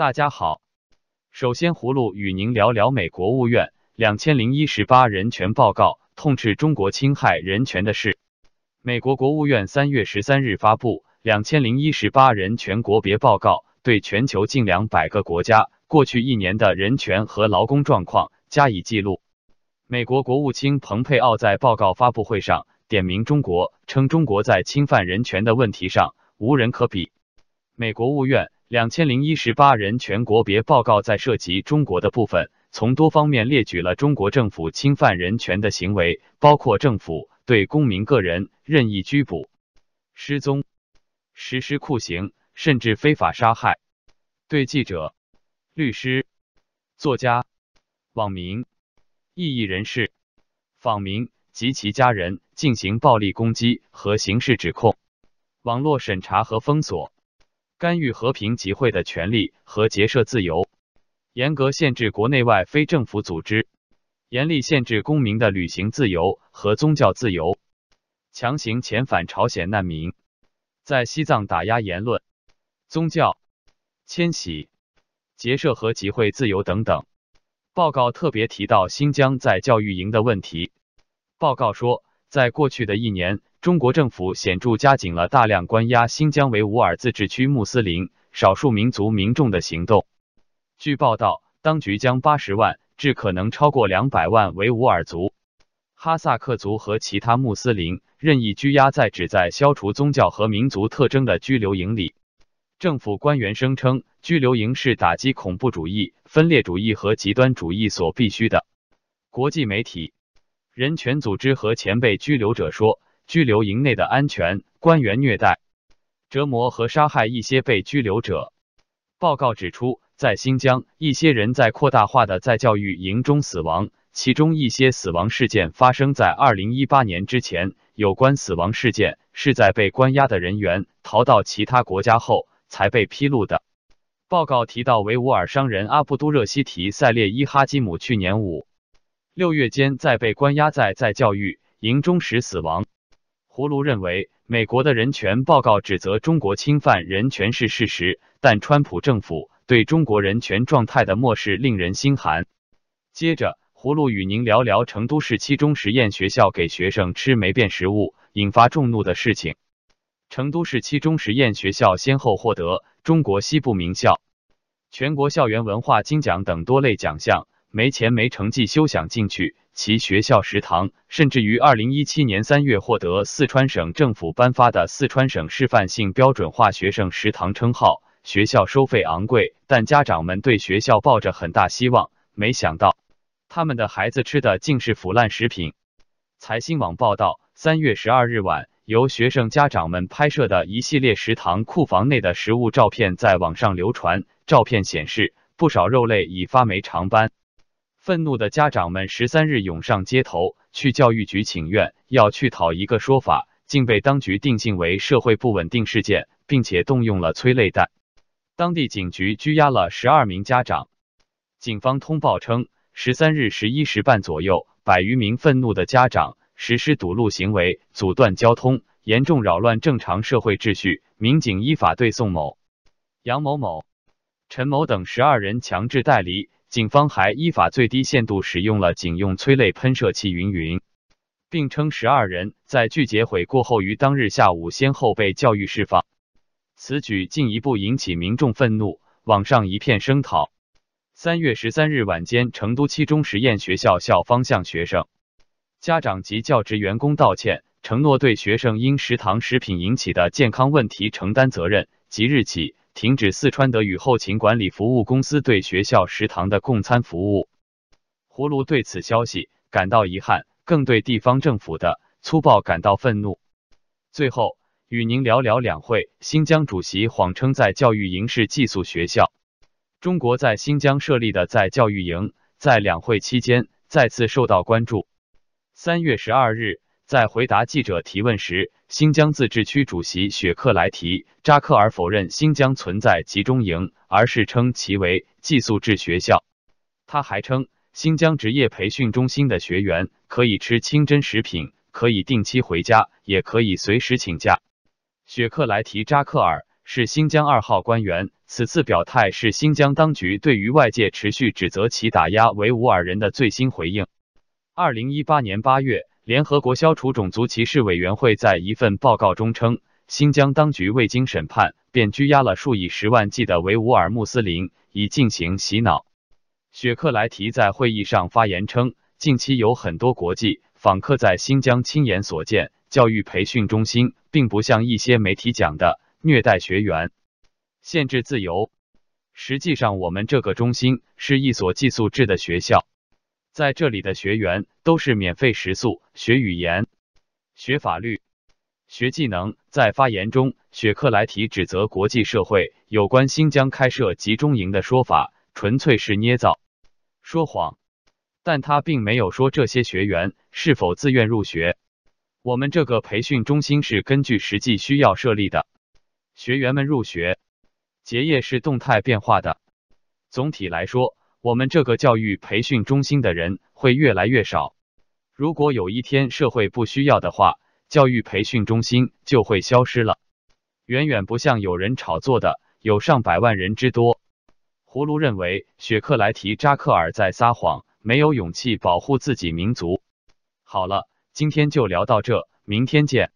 大家好，首先葫芦与您聊聊美国务院两千零一十八人权报告，痛斥中国侵害人权的事。美国国务院三月十三日发布两千零一十八人权国别报告，对全球近两百个国家过去一年的人权和劳工状况加以记录。美国国务卿蓬佩奥在报告发布会上点名中国，称中国在侵犯人权的问题上无人可比。美国务院。两千零一十八人权国别报告在涉及中国的部分，从多方面列举了中国政府侵犯人权的行为，包括政府对公民个人任意拘捕、失踪、实施酷刑，甚至非法杀害；对记者、律师、作家、网民、异议人士、访民及其家人进行暴力攻击和刑事指控；网络审查和封锁。干预和平集会的权利和结社自由，严格限制国内外非政府组织，严厉限制公民的旅行自由和宗教自由，强行遣返朝鲜难民，在西藏打压言论、宗教、迁徙、结社和集会自由等等。报告特别提到新疆在教育营的问题。报告说，在过去的一年。中国政府显著加紧了大量关押新疆维吾尔自治区穆斯林少数民族民众的行动。据报道，当局将八十万至可能超过两百万维吾尔族、哈萨克族和其他穆斯林任意拘押在旨在消除宗教和民族特征的拘留营里。政府官员声称，拘留营是打击恐怖主义、分裂主义和极端主义所必须的。国际媒体、人权组织和前被拘留者说。拘留营内的安全官员虐待、折磨和杀害一些被拘留者。报告指出，在新疆，一些人在扩大化的在教育营中死亡，其中一些死亡事件发生在二零一八年之前。有关死亡事件是在被关押的人员逃到其他国家后才被披露的。报告提到，维吾尔商人阿布都热西提塞列伊哈基姆去年五六月间在被关押在在教育营中时死亡。葫芦认为，美国的人权报告指责中国侵犯人权是事实，但川普政府对中国人权状态的漠视令人心寒。接着，葫芦与您聊聊成都市七中实验学校给学生吃霉变食物引发众怒的事情。成都市七中实验学校先后获得中国西部名校、全国校园文化金奖等多类奖项，没钱没成绩休想进去。其学校食堂甚至于二零一七年三月获得四川省政府颁发的四川省示范性标准化学生食堂称号。学校收费昂贵，但家长们对学校抱着很大希望。没想到，他们的孩子吃的竟是腐烂食品。财新网报道，三月十二日晚，由学生家长们拍摄的一系列食堂库房内的食物照片在网上流传。照片显示，不少肉类已发霉长斑。愤怒的家长们十三日涌上街头，去教育局请愿，要去讨一个说法，竟被当局定性为社会不稳定事件，并且动用了催泪弹。当地警局拘押了十二名家长。警方通报称，十三日十一时半左右，百余名愤怒的家长实施堵路行为，阻断交通，严重扰乱正常社会秩序。民警依法对宋某、杨某某、陈某等十二人强制带离。警方还依法最低限度使用了警用催泪喷射器，云云，并称十二人在拒绝悔过后于当日下午先后被教育释放。此举进一步引起民众愤怒，网上一片声讨。三月十三日晚间，成都七中实验学校校方向学生、家长及教职员工道歉，承诺对学生因食堂食品引起的健康问题承担责任。即日起。停止四川德语后勤管理服务公司对学校食堂的供餐服务。葫芦对此消息感到遗憾，更对地方政府的粗暴感到愤怒。最后，与您聊聊两会。新疆主席谎称在教育营是寄宿学校。中国在新疆设立的在教育营，在两会期间再次受到关注。三月十二日。在回答记者提问时，新疆自治区主席雪克来提扎克尔否认新疆存在集中营，而是称其为寄宿制学校。他还称，新疆职业培训中心的学员可以吃清真食品，可以定期回家，也可以随时请假。雪克来提扎克尔是新疆二号官员。此次表态是新疆当局对于外界持续指责其打压维吾尔人的最新回应。二零一八年八月，联合国消除种族歧视委员会在一份报告中称，新疆当局未经审判便拘押了数以十万计的维吾尔穆斯林，以进行洗脑。雪克莱提在会议上发言称，近期有很多国际访客在新疆亲眼所见。教育培训中心并不像一些媒体讲的虐待学员、限制自由。实际上，我们这个中心是一所寄宿制的学校，在这里的学员都是免费食宿、学语言、学法律、学技能。在发言中，雪克莱提指责国际社会有关新疆开设集中营的说法纯粹是捏造、说谎，但他并没有说这些学员是否自愿入学。我们这个培训中心是根据实际需要设立的，学员们入学结业是动态变化的。总体来说，我们这个教育培训中心的人会越来越少。如果有一天社会不需要的话，教育培训中心就会消失了。远远不像有人炒作的有上百万人之多。葫芦认为雪克莱提扎克尔在撒谎，没有勇气保护自己民族。好了。今天就聊到这，明天见。